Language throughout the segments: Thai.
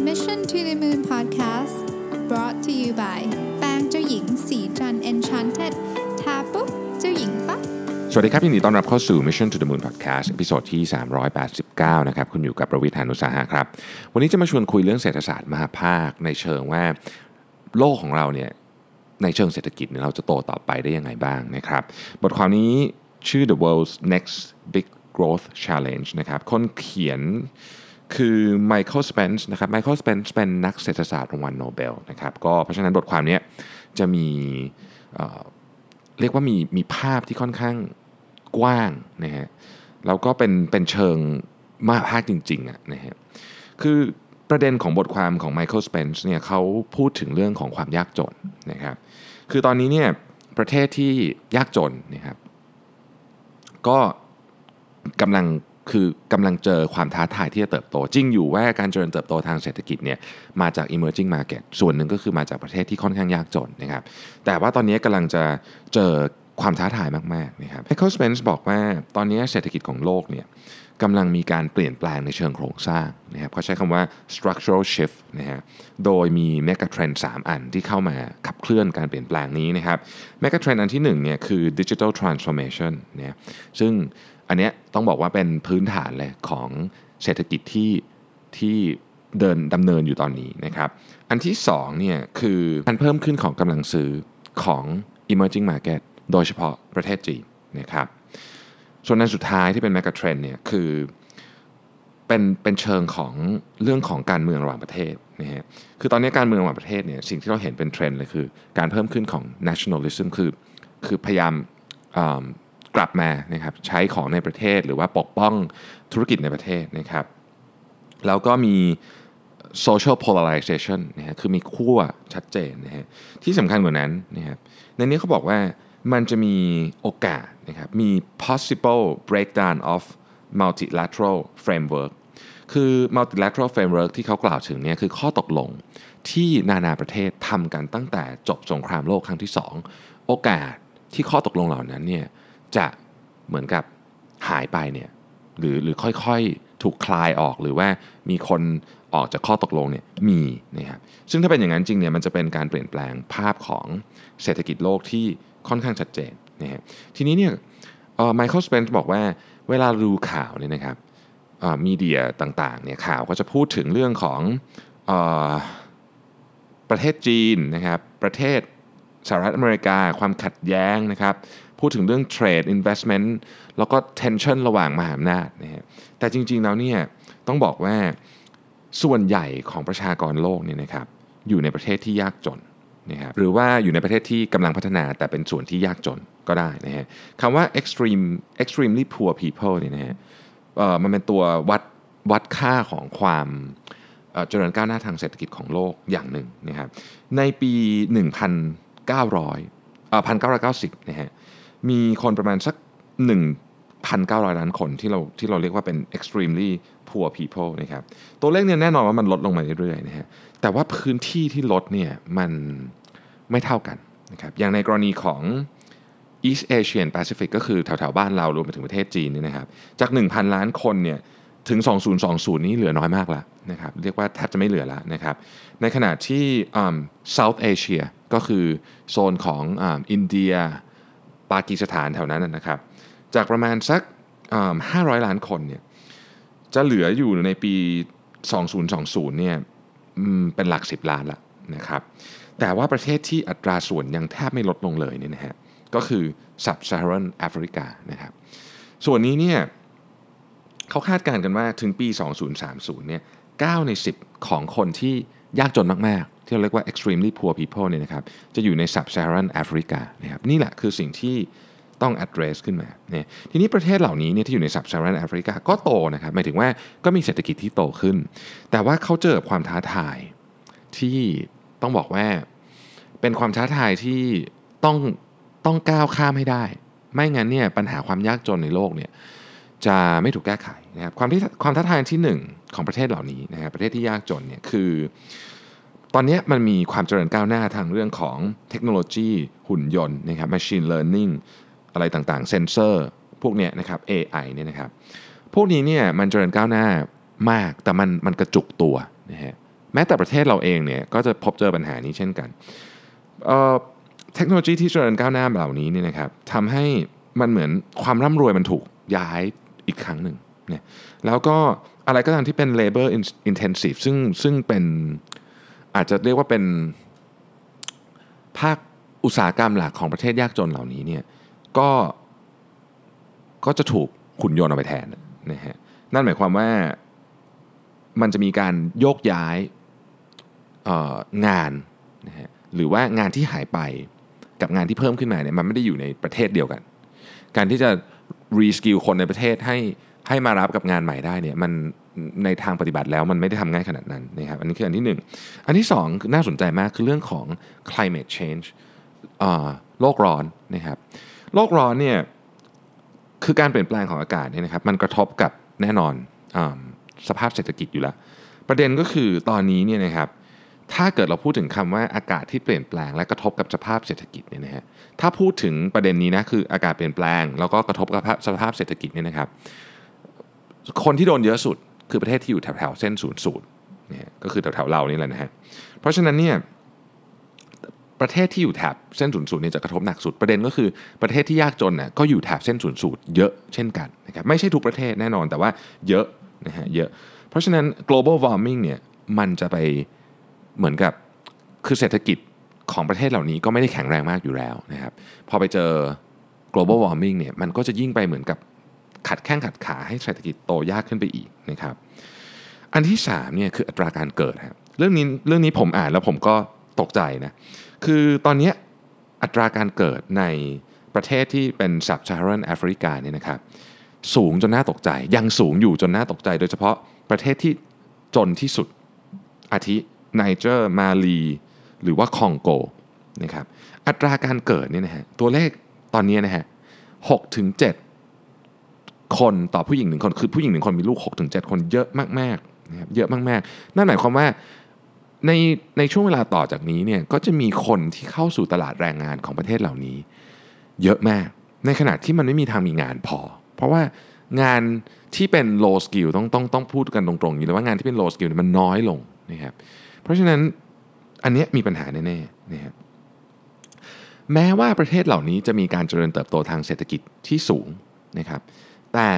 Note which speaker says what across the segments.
Speaker 1: Mission to the Moon Podcast brought to you by แปรงเจ้าหญิงสีจัน Enchanted ทาปุ๊บเจ้าหญิงปั๊บ
Speaker 2: สวัสดีครับยินดีต้อนรับเข้าสู่ Mission to the Moon Podcast ตอนที่ 389 นะครับ คุณอยู่กับประวิทยานุสาหะครับ วันนี้จะมาชวนคุยเรื่องเศรษฐศาสตร์มหาภาคในเชิงว่าโลกของเราเนี่ยในเชิงเศรษฐกิจเนี่ยเราจะโตต่อไปได้ยังไงบ้างนะครับ บทความนี้ชื่อ The World's Next Big Growth Challenge นะครับ คนเขียน คือ Michael Spence นะครับ Michael Spence เป็นนักเศรษฐศาสตร์รางวัลโนเบลนะครับก็เพราะฉะนั้นบทความนี้จะมีเเรียกว่ามีมีภาพที่ค่อนข้างกว้างนะฮะแล้วก็เป็นเป็นเชิงมาภาคจริงๆอะนะฮะคือประเด็นของบทความของ Michael Spence เนี่ยเขาพูดถึงเรื่องของความยากจนนะครับคือตอนนี้เนี่ยประเทศที่ยากจนนะครับก็กำลัง คือกำลังเจอความท้าทายที่จะเติบโต จริงอยู่ว่าการเจริญเติบโตทางเศรษฐกิจเนี่ยมาจาก emerging market ส่วนหนึ่งก็คือมาจากประเทศที่ค่อนข้างยากจนนะครับ แต่ว่าตอนนี้กำลังจะเจอความท้าทายมากๆนะครับ Michael Spence บอกว่าตอนนี้เศรษฐกิจของโลกเนี่ยกำลังมีการเปลี่ยนแปลงในเชิงโครงสร้างนะครับเขาใช้คำว่า structural shift นะฮะโดยมี mega trend 3 อันที่เข้ามาขับเคลื่อนการเปลี่ยนแปลงนี้นะครับ mega trend อันที่1เนี่ยคือ digital transformation เนี่ยซึ่ง อันเนี้ยต้องบอกว่าเป็นพื้นฐานเลยของเศรษฐกิจที่ที่เดินดำเนินอยู่ตอนนี้นะครับ อันที่2เนี่ยคือการเพิ่มขึ้นของกำลังซื้อของ emerging market โดยเฉพาะประเทศจีนนะครับ ส่วนอันสุดท้ายที่เป็น mega trend เนี่ยคือเป็นเป็นเชิงของเรื่องของการเมืองระหว่างประเทศนะฮะ คือตอนนี้การเมืองระหว่างประเทศเนี่ยสิ่งที่เราเห็นเป็นเทรนด์เลยคือ การเพิ่มขึ้นของ nationalism คือคือพยายาม กลับมานะครับใช้ของในประเทศหรือว่าปกป้องธุรกิจในประเทศนะครับแล้วก็มี social polarization นะฮะคือมีขั้วชัดเจนนะฮะที่สำคัญกว่านั้นนะครับในนี้เขาบอกว่ามันจะมีโอกาสนะครับมี possible breakdown of multilateral framework คือ multilateral framework ที่เขากล่าวถึงเนี่ยคือข้อตกลงที่นานาประเทศทำกันตั้งแต่จบสงครามโลกครั้งที่ 2 โอกาสที่ข้อตกลงเหล่านั้นเนี่ย จะเหมือนกับหายไปเนี่ยหรือหรือค่อยๆถูกคลายออกหรือว่ามีคนออกจากข้อตกลงเนี่ยมีนะครับซึ่งถ้าเป็นอย่างนั้นจริงเนี่ยมันจะเป็นการเปลี่ยนแปลงภาพของเศรษฐกิจโลกที่ค่อนข้างชัดเจนนะฮะทีนี้เนี่ยไมเคิลสเปนบอกว่าเวลาดูข่าวเนี่ยนะครับมีเดียต่างๆเนี่ยข่าวก็จะพูดถึงเรื่องของออประเทศจีนนะครับประเทศสหรัฐอเมริกา ความขัดแย้งนะครับ พูดถึงเรื่องเทรด investment แล้วก็ tension ระหว่างมหาอำนาจนะฮะแต่จริงๆแล้วเนี่ยต้องบอกว่าส่วนใหญ่ของประชากรโลกเนี่ยนะครับอยู่ในประเทศที่ยากจนนะครับหรือว่าอยู่ในประเทศที่กำลังพัฒนาแต่เป็นส่วนที่ยากจนก็ได้นะฮะคำว่า extreme extremely poor people เนี่ยนะฮะมันเป็นตัววัดวัดค่าของความเจริญก้าวหน้าทางเศรษฐกิจของโลกอย่างหนึ่งนะครับในปี 1,900เอ่อ1990นะฮะ มีคนประมาณสัก 1,900 ล้านคนที่เราที่เราเรียกว่าเป็น extremely poor people นะครับตัวเลขเนี่ยแน่นอนว่ามันลดลงมาเรื่อยๆนะฮะแต่ว่าพื้นที่ที่ลดเนี่ยมันไม่เท่ากันนะครับอย่างในกรณีของ East Asian Pacific ก็คือแถวๆบ้านเรารวมไปถึงประเทศจีนนี่นะครับจาก 1,000 ล้านคนเนี่ยถึง 2020 นี้เหลือน้อยมากแล้วนะครับเรียกว่าแทบจะไม่เหลือแล้วนะครับในขณะที่ South Asia ก็คือโซนของอินเดีย ปากีสถานแถวนั้นนะครับ จากประมาณสัก500ล้านคนเนี่ยจะเหลืออยู่ในปี 2020เนี่ยเป็นหลัก 10 ล้านละนะครับ แต่ว่าประเทศที่อัตราส่วนยังแทบไม่ลดลงเลยเนี่ยนะฮะก็คือ Sub-Saharan Africa นะครับ ส่วนนี้เนี่ยเขาคาดการณ์กันว่าถึงปี 2030เนี่ย9ใน 10 ของคนที่ยากจนมาก ที่เราเรียกว่า extremely poor people เนี่ยนะครับจะอยู่ใน Sub-Saharan Africa นะครับนี่แหละคือสิ่งที่ต้อง address ขึ้นมาเนี่ยทีนี้ประเทศเหล่านี้เนี่ยที่อยู่ใน Sub-Saharan Africa ก็โตนะครับหมายถึงว่าก็มีเศรษฐกิจที่โตขึ้น แต่ว่าเขาเจอความท้าทายที่ต้องบอกว่าเป็นความท้าทายที่ต้องต้องก้าวข้ามให้ได้ ไม่งั้นเนี่ยปัญหาความยากจนในโลกเนี่ยจะไม่ถูกแก้ไขนะครับความที่ความท้าทายที่หนึ่งของประเทศเหล่านี้นะครับประเทศที่ยากจนเนี่ยคือ ตอนนี้มันมีความเจริญก้าวหน้าทางเรื่องของเทคโนโลยี หุ่นยนต์นะครับ machine learning อะไรต่างๆ เซนเซอร์พวกเนี้ยนะครับ AI เนี่ยนะครับ พวกนี้เนี่ยมันเจริญก้าวหน้ามาก แต่มันมันกระจุกตัวนะฮะ แม้แต่ประเทศเราเองเนี่ยก็จะพบเจอปัญหานี้เช่นกันเเทคโนโลยีที่เจริญก้าวหน้าเหล่านี้เนี่ยนะครับทำให้มันเหมือนความร่ำรวยมันถูกย้ายอีกครั้งหนึ่งเนี่ยแล้วก็อะไรก็ตามที่เป็น labor intensive ซึ่งซึ่งเป็น อาจจะเรียกว่าเป็นภาคอุตสาหกรรมหลักของประเทศยากจนเหล่านี้เนี่ยก็ก็จะถูกขุนยนต์เอาไปแทนนะฮะนั่นหมายความว่ามันจะมีการโยกย้ายงานนะฮะหรือว่างานที่หายไปกับงานที่เพิ่มขึ้นมาเนี่ยมันไม่ได้อยู่ในประเทศเดียวกัน การที่จะรีสกิลคนในประเทศให้ ให้มารับกับงานใหม่ได้เนี่ยมันในทางปฏิบัติแล้วมันไม่ได้ทำง่ายขนาดนั้นนะครับอันนี้คืออันที่หนึ่งอันที่สองน่าสนใจมากคือเรื่องของ climate change โลกร้อนนะครับโลกร้อนเนี่ยคือการเปลี่ยนแปลงของอากาศเนี่ยนะครับมันกระทบกับแน่นอนอสภาพเศรษฐกิจอยู่แล้ว ประเด็นก็คือตอนนี้เนี่ยนะครับถ้าเกิดเราพูดถึงคำว่าอากาศที่เปลี่ยนแปลง และกระทบกับสภาพเศรษฐกิจเนี่ยนะฮะถ้าพูดถึงประเด็นนี้นะคืออากาศเปลี่ยนแปลง แล้วก็กระทบกับสภาพเศรษฐกิจเนี่ยนะครับ คนที่โดนเยอะสุดคือประเทศที่อยู่แถวๆเส้นศูนย์สูตรเนี่ยก็คือแถวๆเรานี่แหละนะฮะเพราะฉะนั้นเนี่ยประเทศที่อยู่แถบเส้นศูนย์สูตรเนี่ยจะกระทบหนักสุดประเด็นก็คือประเทศที่ยากจนเนี่ยก็อยู่แถบเส้นศูนย์สูตรเยอะเช่นกันนะครับไม่ใช่ทุกประเทศแน่นอนแต่ว่าเยอะนะฮะเยอะ เพราะฉะนั้น global warming เนี่ยมันจะไปเหมือนกับคือเศรษฐกิจของประเทศเหล่านี้ก็ไม่ได้แข็งแรงมากอยู่แล้วนะครับพอไปเจอ global warming เนี่ยมันก็จะยิ่งไปเหมือนกับ ขัดแข้งขัดขาให้เศรษฐกิจโตยากขึ้นไปอีกนะครับอันที่3เนี่ยคืออัตราการเกิดครับเรื่องนี้เรื่องนี้ผมอ่านแล้วผมก็ตกใจนะคือตอนนี้อัตราการเกิดในประเทศที่เป็น sub-Saharan แอฟริกาเนี่ยนะครับสูงจนน่าตกใจ ยังสูงอยู่จนน่าตกใจ โดยเฉพาะประเทศที่จนที่สุดอาทิไนเจอร์มาลีหรือว่าคองโกนะครับอัตราการเกิดเนี่ยนะฮะตัวเลขตอนนี้นะฮะหกถึงเจ็ด คนต่อผู้หญิงหนึ่งคน คือผู้หญิงหนึ่งคนมีลูก6กถึงเคนเยอะมากๆนะครับเยอะมากๆ นั่นหมายความว่าในในช่วงเวลาต่อจากนี้เนี่ยก็จะมีคนที่เข้าสู่ตลาดแรงงานของประเทศเหล่านี้ เยอะมาก ในขณะที่มันไม่มีทางมีงานพอ เพราะว่างานที่เป็น low skill ต้องต้องต้องพูดกันตรงๆอยู่แล้วว่างานที่เป็น low skill มันน้อยลงนะครับเพราะฉะนั้นอันนี้มีปัญหาแน่ๆนะครับแม้ว่าประเทศเหล่านี้จะมีการเจริญเติบโตทางเศรษฐกิจที่สูงนะครับ แต่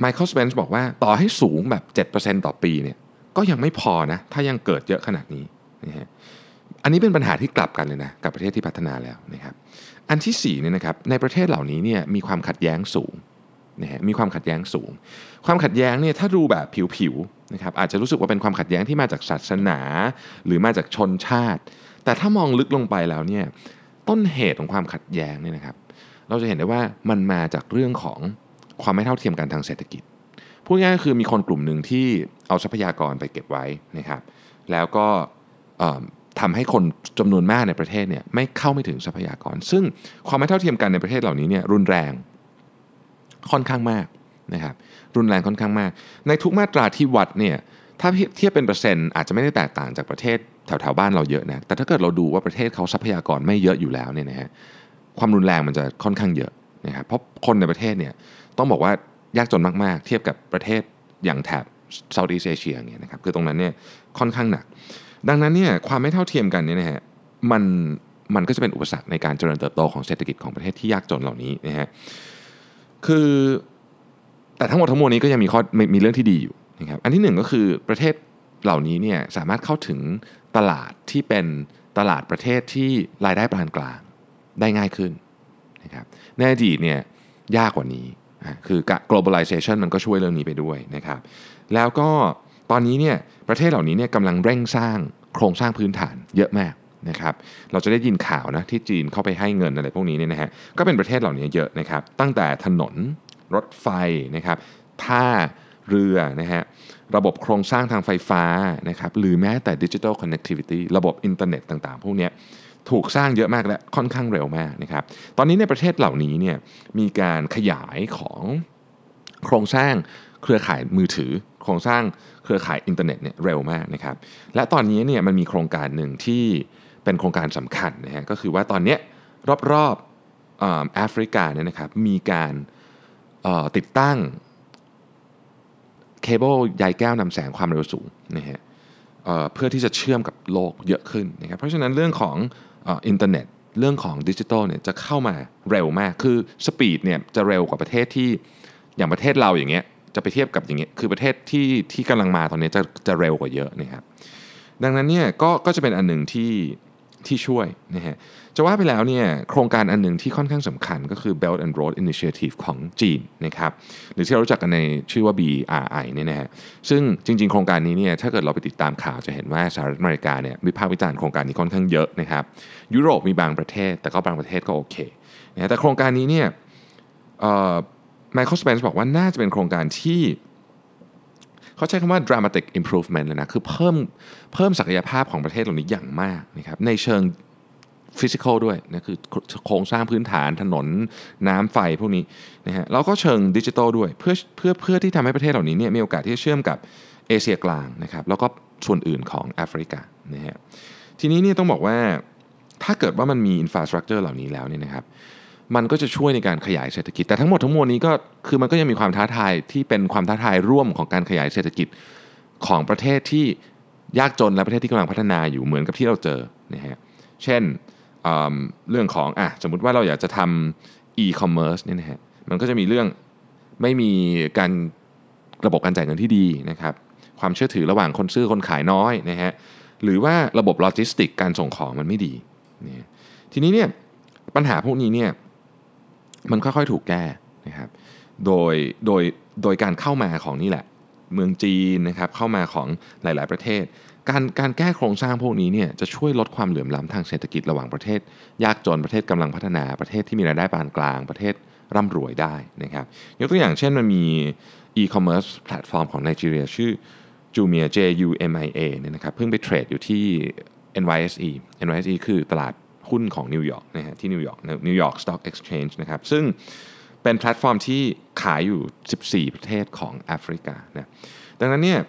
Speaker 2: ไมเคิลสเปนส์บอกว่าต่อให้สูงแบบ 7%ต่อปีเนี่ยก็ยังไม่พอนะ ถ้ายังเกิดเยอะขนาดนี้นะฮะอันนี้เป็นปัญหาที่กลับกันเลยนะ กับประเทศที่พัฒนาแล้วนะครับอันที่4เนี่ยนะครับในประเทศเหล่านี้เนี่ยมีความขัดแย้งสูงนะฮะมีความขัดแย้งสูง ความขัดแย้งเนี่ยถ้าดูแบบผิวๆนะครับอาจจะรู้สึกว่าเป็นความขัดแย้งที่มาจากศาสนา หรือมาจากชนชาติ แต่ถ้ามองลึกลงไปแล้วเนี่ยต้นเหตุของความขัดแย้งเนี่ยนะครับ เราจะเห็นได้ว่ามันมาจากเรื่องของความไม่เท่าเทียมกันทางเศรษฐกิจ พูดง่ายๆคือมีคนกลุ่มหนึ่งที่เอาทรัพยากรไปเก็บไว้นะครับ แล้วก็ทำให้คนจำนวนมากในประเทศเนี่ยไม่เข้าไม่ถึงทรัพยากร ซึ่งความไม่เท่าเทียมกันในประเทศเหล่านี้เนี่ยรุนแรงค่อนข้างมากนะครับรุนแรงค่อนข้างมาก ในทุกมาตราที่วัดเนี่ยถ้าเทียบเป็นเปอร์เซ็นต์อาจจะไม่ได้แตกต่างจากประเทศแถวๆบ้านเราเยอะนะแต่ถ้าเกิดเราดูว่าประเทศเขาทรัพยากรไม่เยอะอยู่แล้วเนี่ยนะฮะ ความรุนแรงมันจะค่อนข้างเยอะนะครับเพราะคนในประเทศเนี่ยต้องบอกว่ายากจนมากๆ เทียบกับประเทศอย่างแถบเซาท์อีสเอเชียเนี่ยนะครับคือตรงนั้นเนี่ยค่อนข้างหนัก ดังนั้นเนี่ยความไม่เท่าเทียมกันเนี่ยนะฮะมันมันก็จะเป็นอุปสรรคในการเจริญเติบโตของเศรษฐกิจของประเทศที่ยากจนเหล่านี้นะฮะคือแต่ทั้งหมดทั้งมวลนี้ก็ยังมีข้อมีเรื่องที่ดีอยู่นะครับอันที่หนึ่งก็คือประเทศเหล่านี้เนี่ยสามารถเข้าถึงตลาดที่เป็นตลาดประเทศที่รายได้ปานกลาง ได้ง่ายขึ้นนะครับในอดีตเนี่ยยากกว่านี้คือ globalization มันก็ช่วยเรื่องนี้ไปด้วยนะครับ แล้วก็ตอนนี้เนี่ยประเทศเหล่านี้เนี่ยกำลังเร่งสร้างโครงสร้างพื้นฐานเยอะมากนะครับเราจะได้ยินข่าวนะที่จีนเข้าไปให้เงินอะไรพวกนี้เนี่ยนะฮะก็เป็นประเทศเหล่านี้เยอะนะครับ ตั้งแต่ถนนรถไฟนะครับท่าเรือนะฮะระบบโครงสร้างทางไฟฟ้านะครับหรือแม้แต่ digital connectivity ระบบอินเทอร์เน็ตต่างๆ พวกนี้ ถูกสร้างเยอะมากและค่อนข้างเร็วมากนะครับ ตอนนี้ในประเทศเหล่านี้เนี่ยมีการขยายของโครงสร้างเครือข่ายมือถือ โครงสร้างเครือข่ายอินเทอร์เน็ตเนี่ยเร็วมากนะครับ และตอนนี้เนี่ยมันมีโครงการหนึ่งที่เป็นโครงการสำคัญนะฮะก็คือว่าตอนนี้รอบๆแอฟริกาเนี่ยนะครับมีการติดตั้งเคเบิลใยแก้วนำแสงความเร็วสูงนะฮะเพื่อที่จะเชื่อมกับโลกเยอะขึ้นนะครับเพราะฉะนั้นเรื่องของ อินเทอร์เน็ตเรื่องของดิจิทัลเนี่ยจะเข้ามาเร็วมาก คือ speed เนี่ยจะเร็วกว่าประเทศที่อย่างประเทศเราอย่างเงี้ยจะไปเทียบกับอย่างเงี้ยคือประเทศที่ที่กำลังมาตอนนี้จะจะเร็วกว่าเยอะนะครับดังนั้นเนี่ยก็ก็จะเป็นอันหนึ่งที่ ที่ช่วยนะฮะจะว่าไปแล้วเนี่ยโครงการอันหนึ่งที่ค่อนข้างสำคัญก็คือ Belt and Road Initiative ของจีนนะครับหรือที่เรารู้จักกันในชื่อว่า BRI เนี่ยนะฮะซึ่งจริง ๆ โครงการนี้เนี่ยถ้าเกิดเราไปติดตามข่าวจะเห็นว่าสหรัฐอเมริกาเนี่ยวิพากษ์วิจารณ์โครงการนี้ค่อนข้างเยอะนะครับยุโรปมีบางประเทศ แต่ก็บางประเทศก็โอเคนะแต่โครงการนี้เนี่ยไมเคิลสเปนส์บอกว่าน่าจะเป็นโครงการที่ เขาใช้คำว่า dramatic improvement เลยนะ คือเพิ่มเพิ่มศักยภาพของประเทศเหล่านี้อย่างมากนะครับ ในเชิงฟิสิกอลด้วยนะคือโครงสร้างพื้นฐานถนนน้ำไฟพวกนี้นะฮะแล้วก็เชิงดิจิทัลด้วยเพื่อเพื่อเพื่อที่ทำให้ประเทศเหล่านี้เนี่ยมีโอกาสที่จะเชื่อมกับเอเชียกลางนะครับแล้วก็ส่วนอื่นของแอฟริกานะฮะทีนี้เนี่ยต้องบอกว่าถ้าเกิดว่ามันมีอินฟราสตรักเจอร์เหล่านี้แล้วเนี่ยนะครับ มันก็จะช่วยในการขยายเศรษฐกิจ แต่ทั้งหมดทั้งมวลนี้ก็คือมันก็ยังมีความท้าทายที่เป็นความท้าทายร่วมของการขยายเศรษฐกิจของประเทศที่ยากจนและประเทศที่กำลังพัฒนาอยู่เหมือนกับที่เราเจอนะฮะเช่นเเรื่องของอะสมมุติว่าเราอยากจะทำ e-commerce เนี่ยนะฮะมันก็จะมีเรื่องไม่มีการระบบการจ่ายเงินที่ดีนะครับความเชื่อถือระหว่างคนซื้อคนขายน้อยนะฮะหรือว่าระบบโลจิสติกการส่งของมันไม่ดีนะทีนี้เนี่ยปัญหาพวกนี้เนี่ย มันค่อยๆถูกแก้นะครับโดยโดยโดยการเข้ามาของนี่แหละ เมืองจีนนะครับเข้ามาของหลาย ๆ ประเทศ การการแก้โครงสร้างพวกนี้เนี่ยจะช่วยลดความเหลื่อมล้ำทางเศรษฐกิจระหว่างประเทศ ยากจนประเทศกำลังพัฒนาประเทศที่มีรายได้ปานกลางประเทศร่ำรวยได้นะครับยกตัวอย่างเช่นมันมี e-commerce แพลตฟอร์มของไนจีเรียชื่อ Jumia J U M I A เนี่ยนะครับเพิ่งไป trade อยู่ที่ NYSE NYSE คือตลาด หุ้นของนิวยอร์กนะฮะที่นิวยอร์ก New York Stock Exchange นะครับซึ่งเป็นแพลตฟอร์มที่ขายอยู่ 14 ประเทศของแอฟริกานะดังนั้นเนี่ย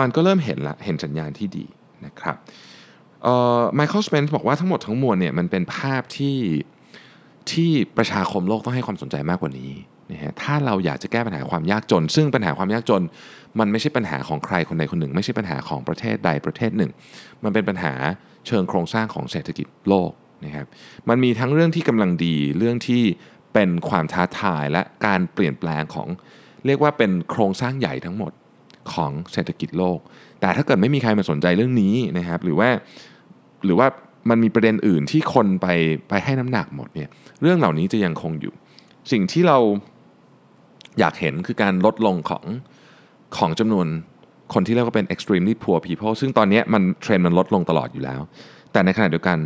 Speaker 2: มันก็เริ่มเห็นละเห็นสัญญาณที่ดีนะครับไมเคิลสเปนบอกว่าทั้งหมดทั้งมวลเนี่ยมันเป็นภาพที่ที่ประชาคมโลกต้องให้ความสนใจมากกว่านี้นะฮะถ้าเราอยากจะแก้ปัญหาความยากจน ซึ่งปัญหาความยากจน มันไม่ใช่ปัญหาของใครคนใดคนหนึ่ง ไม่ใช่ปัญหาของประเทศใดประเทศหนึ่ง มันเป็นปัญหา เชิงโครงสร้างของเศรษฐกิจโลกนะครับมันมีทั้งเรื่องที่กำลังดีเรื่องที่เป็นความท้าทายและการเปลี่ยนแปลงของ เรียกว่าเป็นโครงสร้างใหญ่ทั้งหมดของเศรษฐกิจโลก แต่ถ้าเกิดไม่มีใครมาสนใจเรื่องนี้นะครับ หรือว่าหรือว่ามันมีประเด็นอื่นที่คนไปไปให้น้ำหนักหมดเนี่ยเรื่องเหล่านี้จะยังคงอยู่ สิ่งที่เราอยากเห็นคือการลดลงของของจำนวน คนที่เรียกว่าเป็น extremely poor people ซึ่งตอนนี้มันเทรนด์มันลดลงตลอดอยู่แล้ว แต่ในขณะเดียวกัน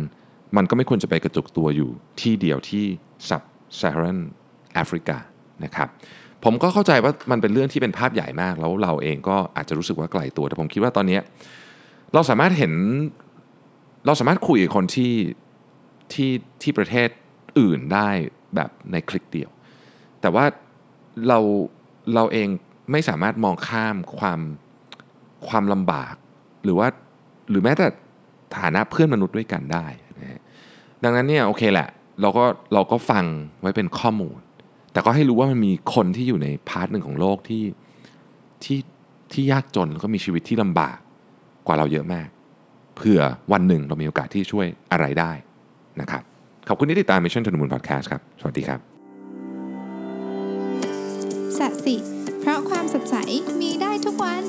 Speaker 2: มันก็ไม่ควรจะไปกระจุกตัวอยู่ที่เดียวที่ sub Saharan แอฟริกานะครับผมก็เข้าใจว่ามันเป็นเรื่องที่เป็นภาพใหญ่มาก แล้วเราเองก็อาจจะรู้สึกว่าไกลตัว แต่ผมคิดว่าตอนนี้เราสามารถเห็นเราสามารถคุยกับคนที่ที่ที่ประเทศอื่นได้แบบในคลิกเดียว แต่ว่าเราเราเองไม่สามารถมองข้ามความ ความลำบาก หรือว่าหรือแม้แต่ฐานะเพื่อนมนุษย์ด้วยกันได้นะดังนั้นเนี่ยโอเคแหละเราก็เราก็ฟังไว้เป็นข้อมูล แต่ก็ให้รู้ว่ามันมีคนที่อยู่ในพาร์ทหนึ่งของโลกที่ที่ที่ยากจนแล้วก็มีชีวิตที่ลำบากกว่าเราเยอะมาก เพื่อวันหนึ่งเรามีโอกาสที่ช่วยอะไรได้นะครับ ขอบคุณที่ติดตาม Mission to the Moon Podcast ครับ สวัสดีครับ
Speaker 1: สัสิ เพราะความสดใสมีได้ทุกวัน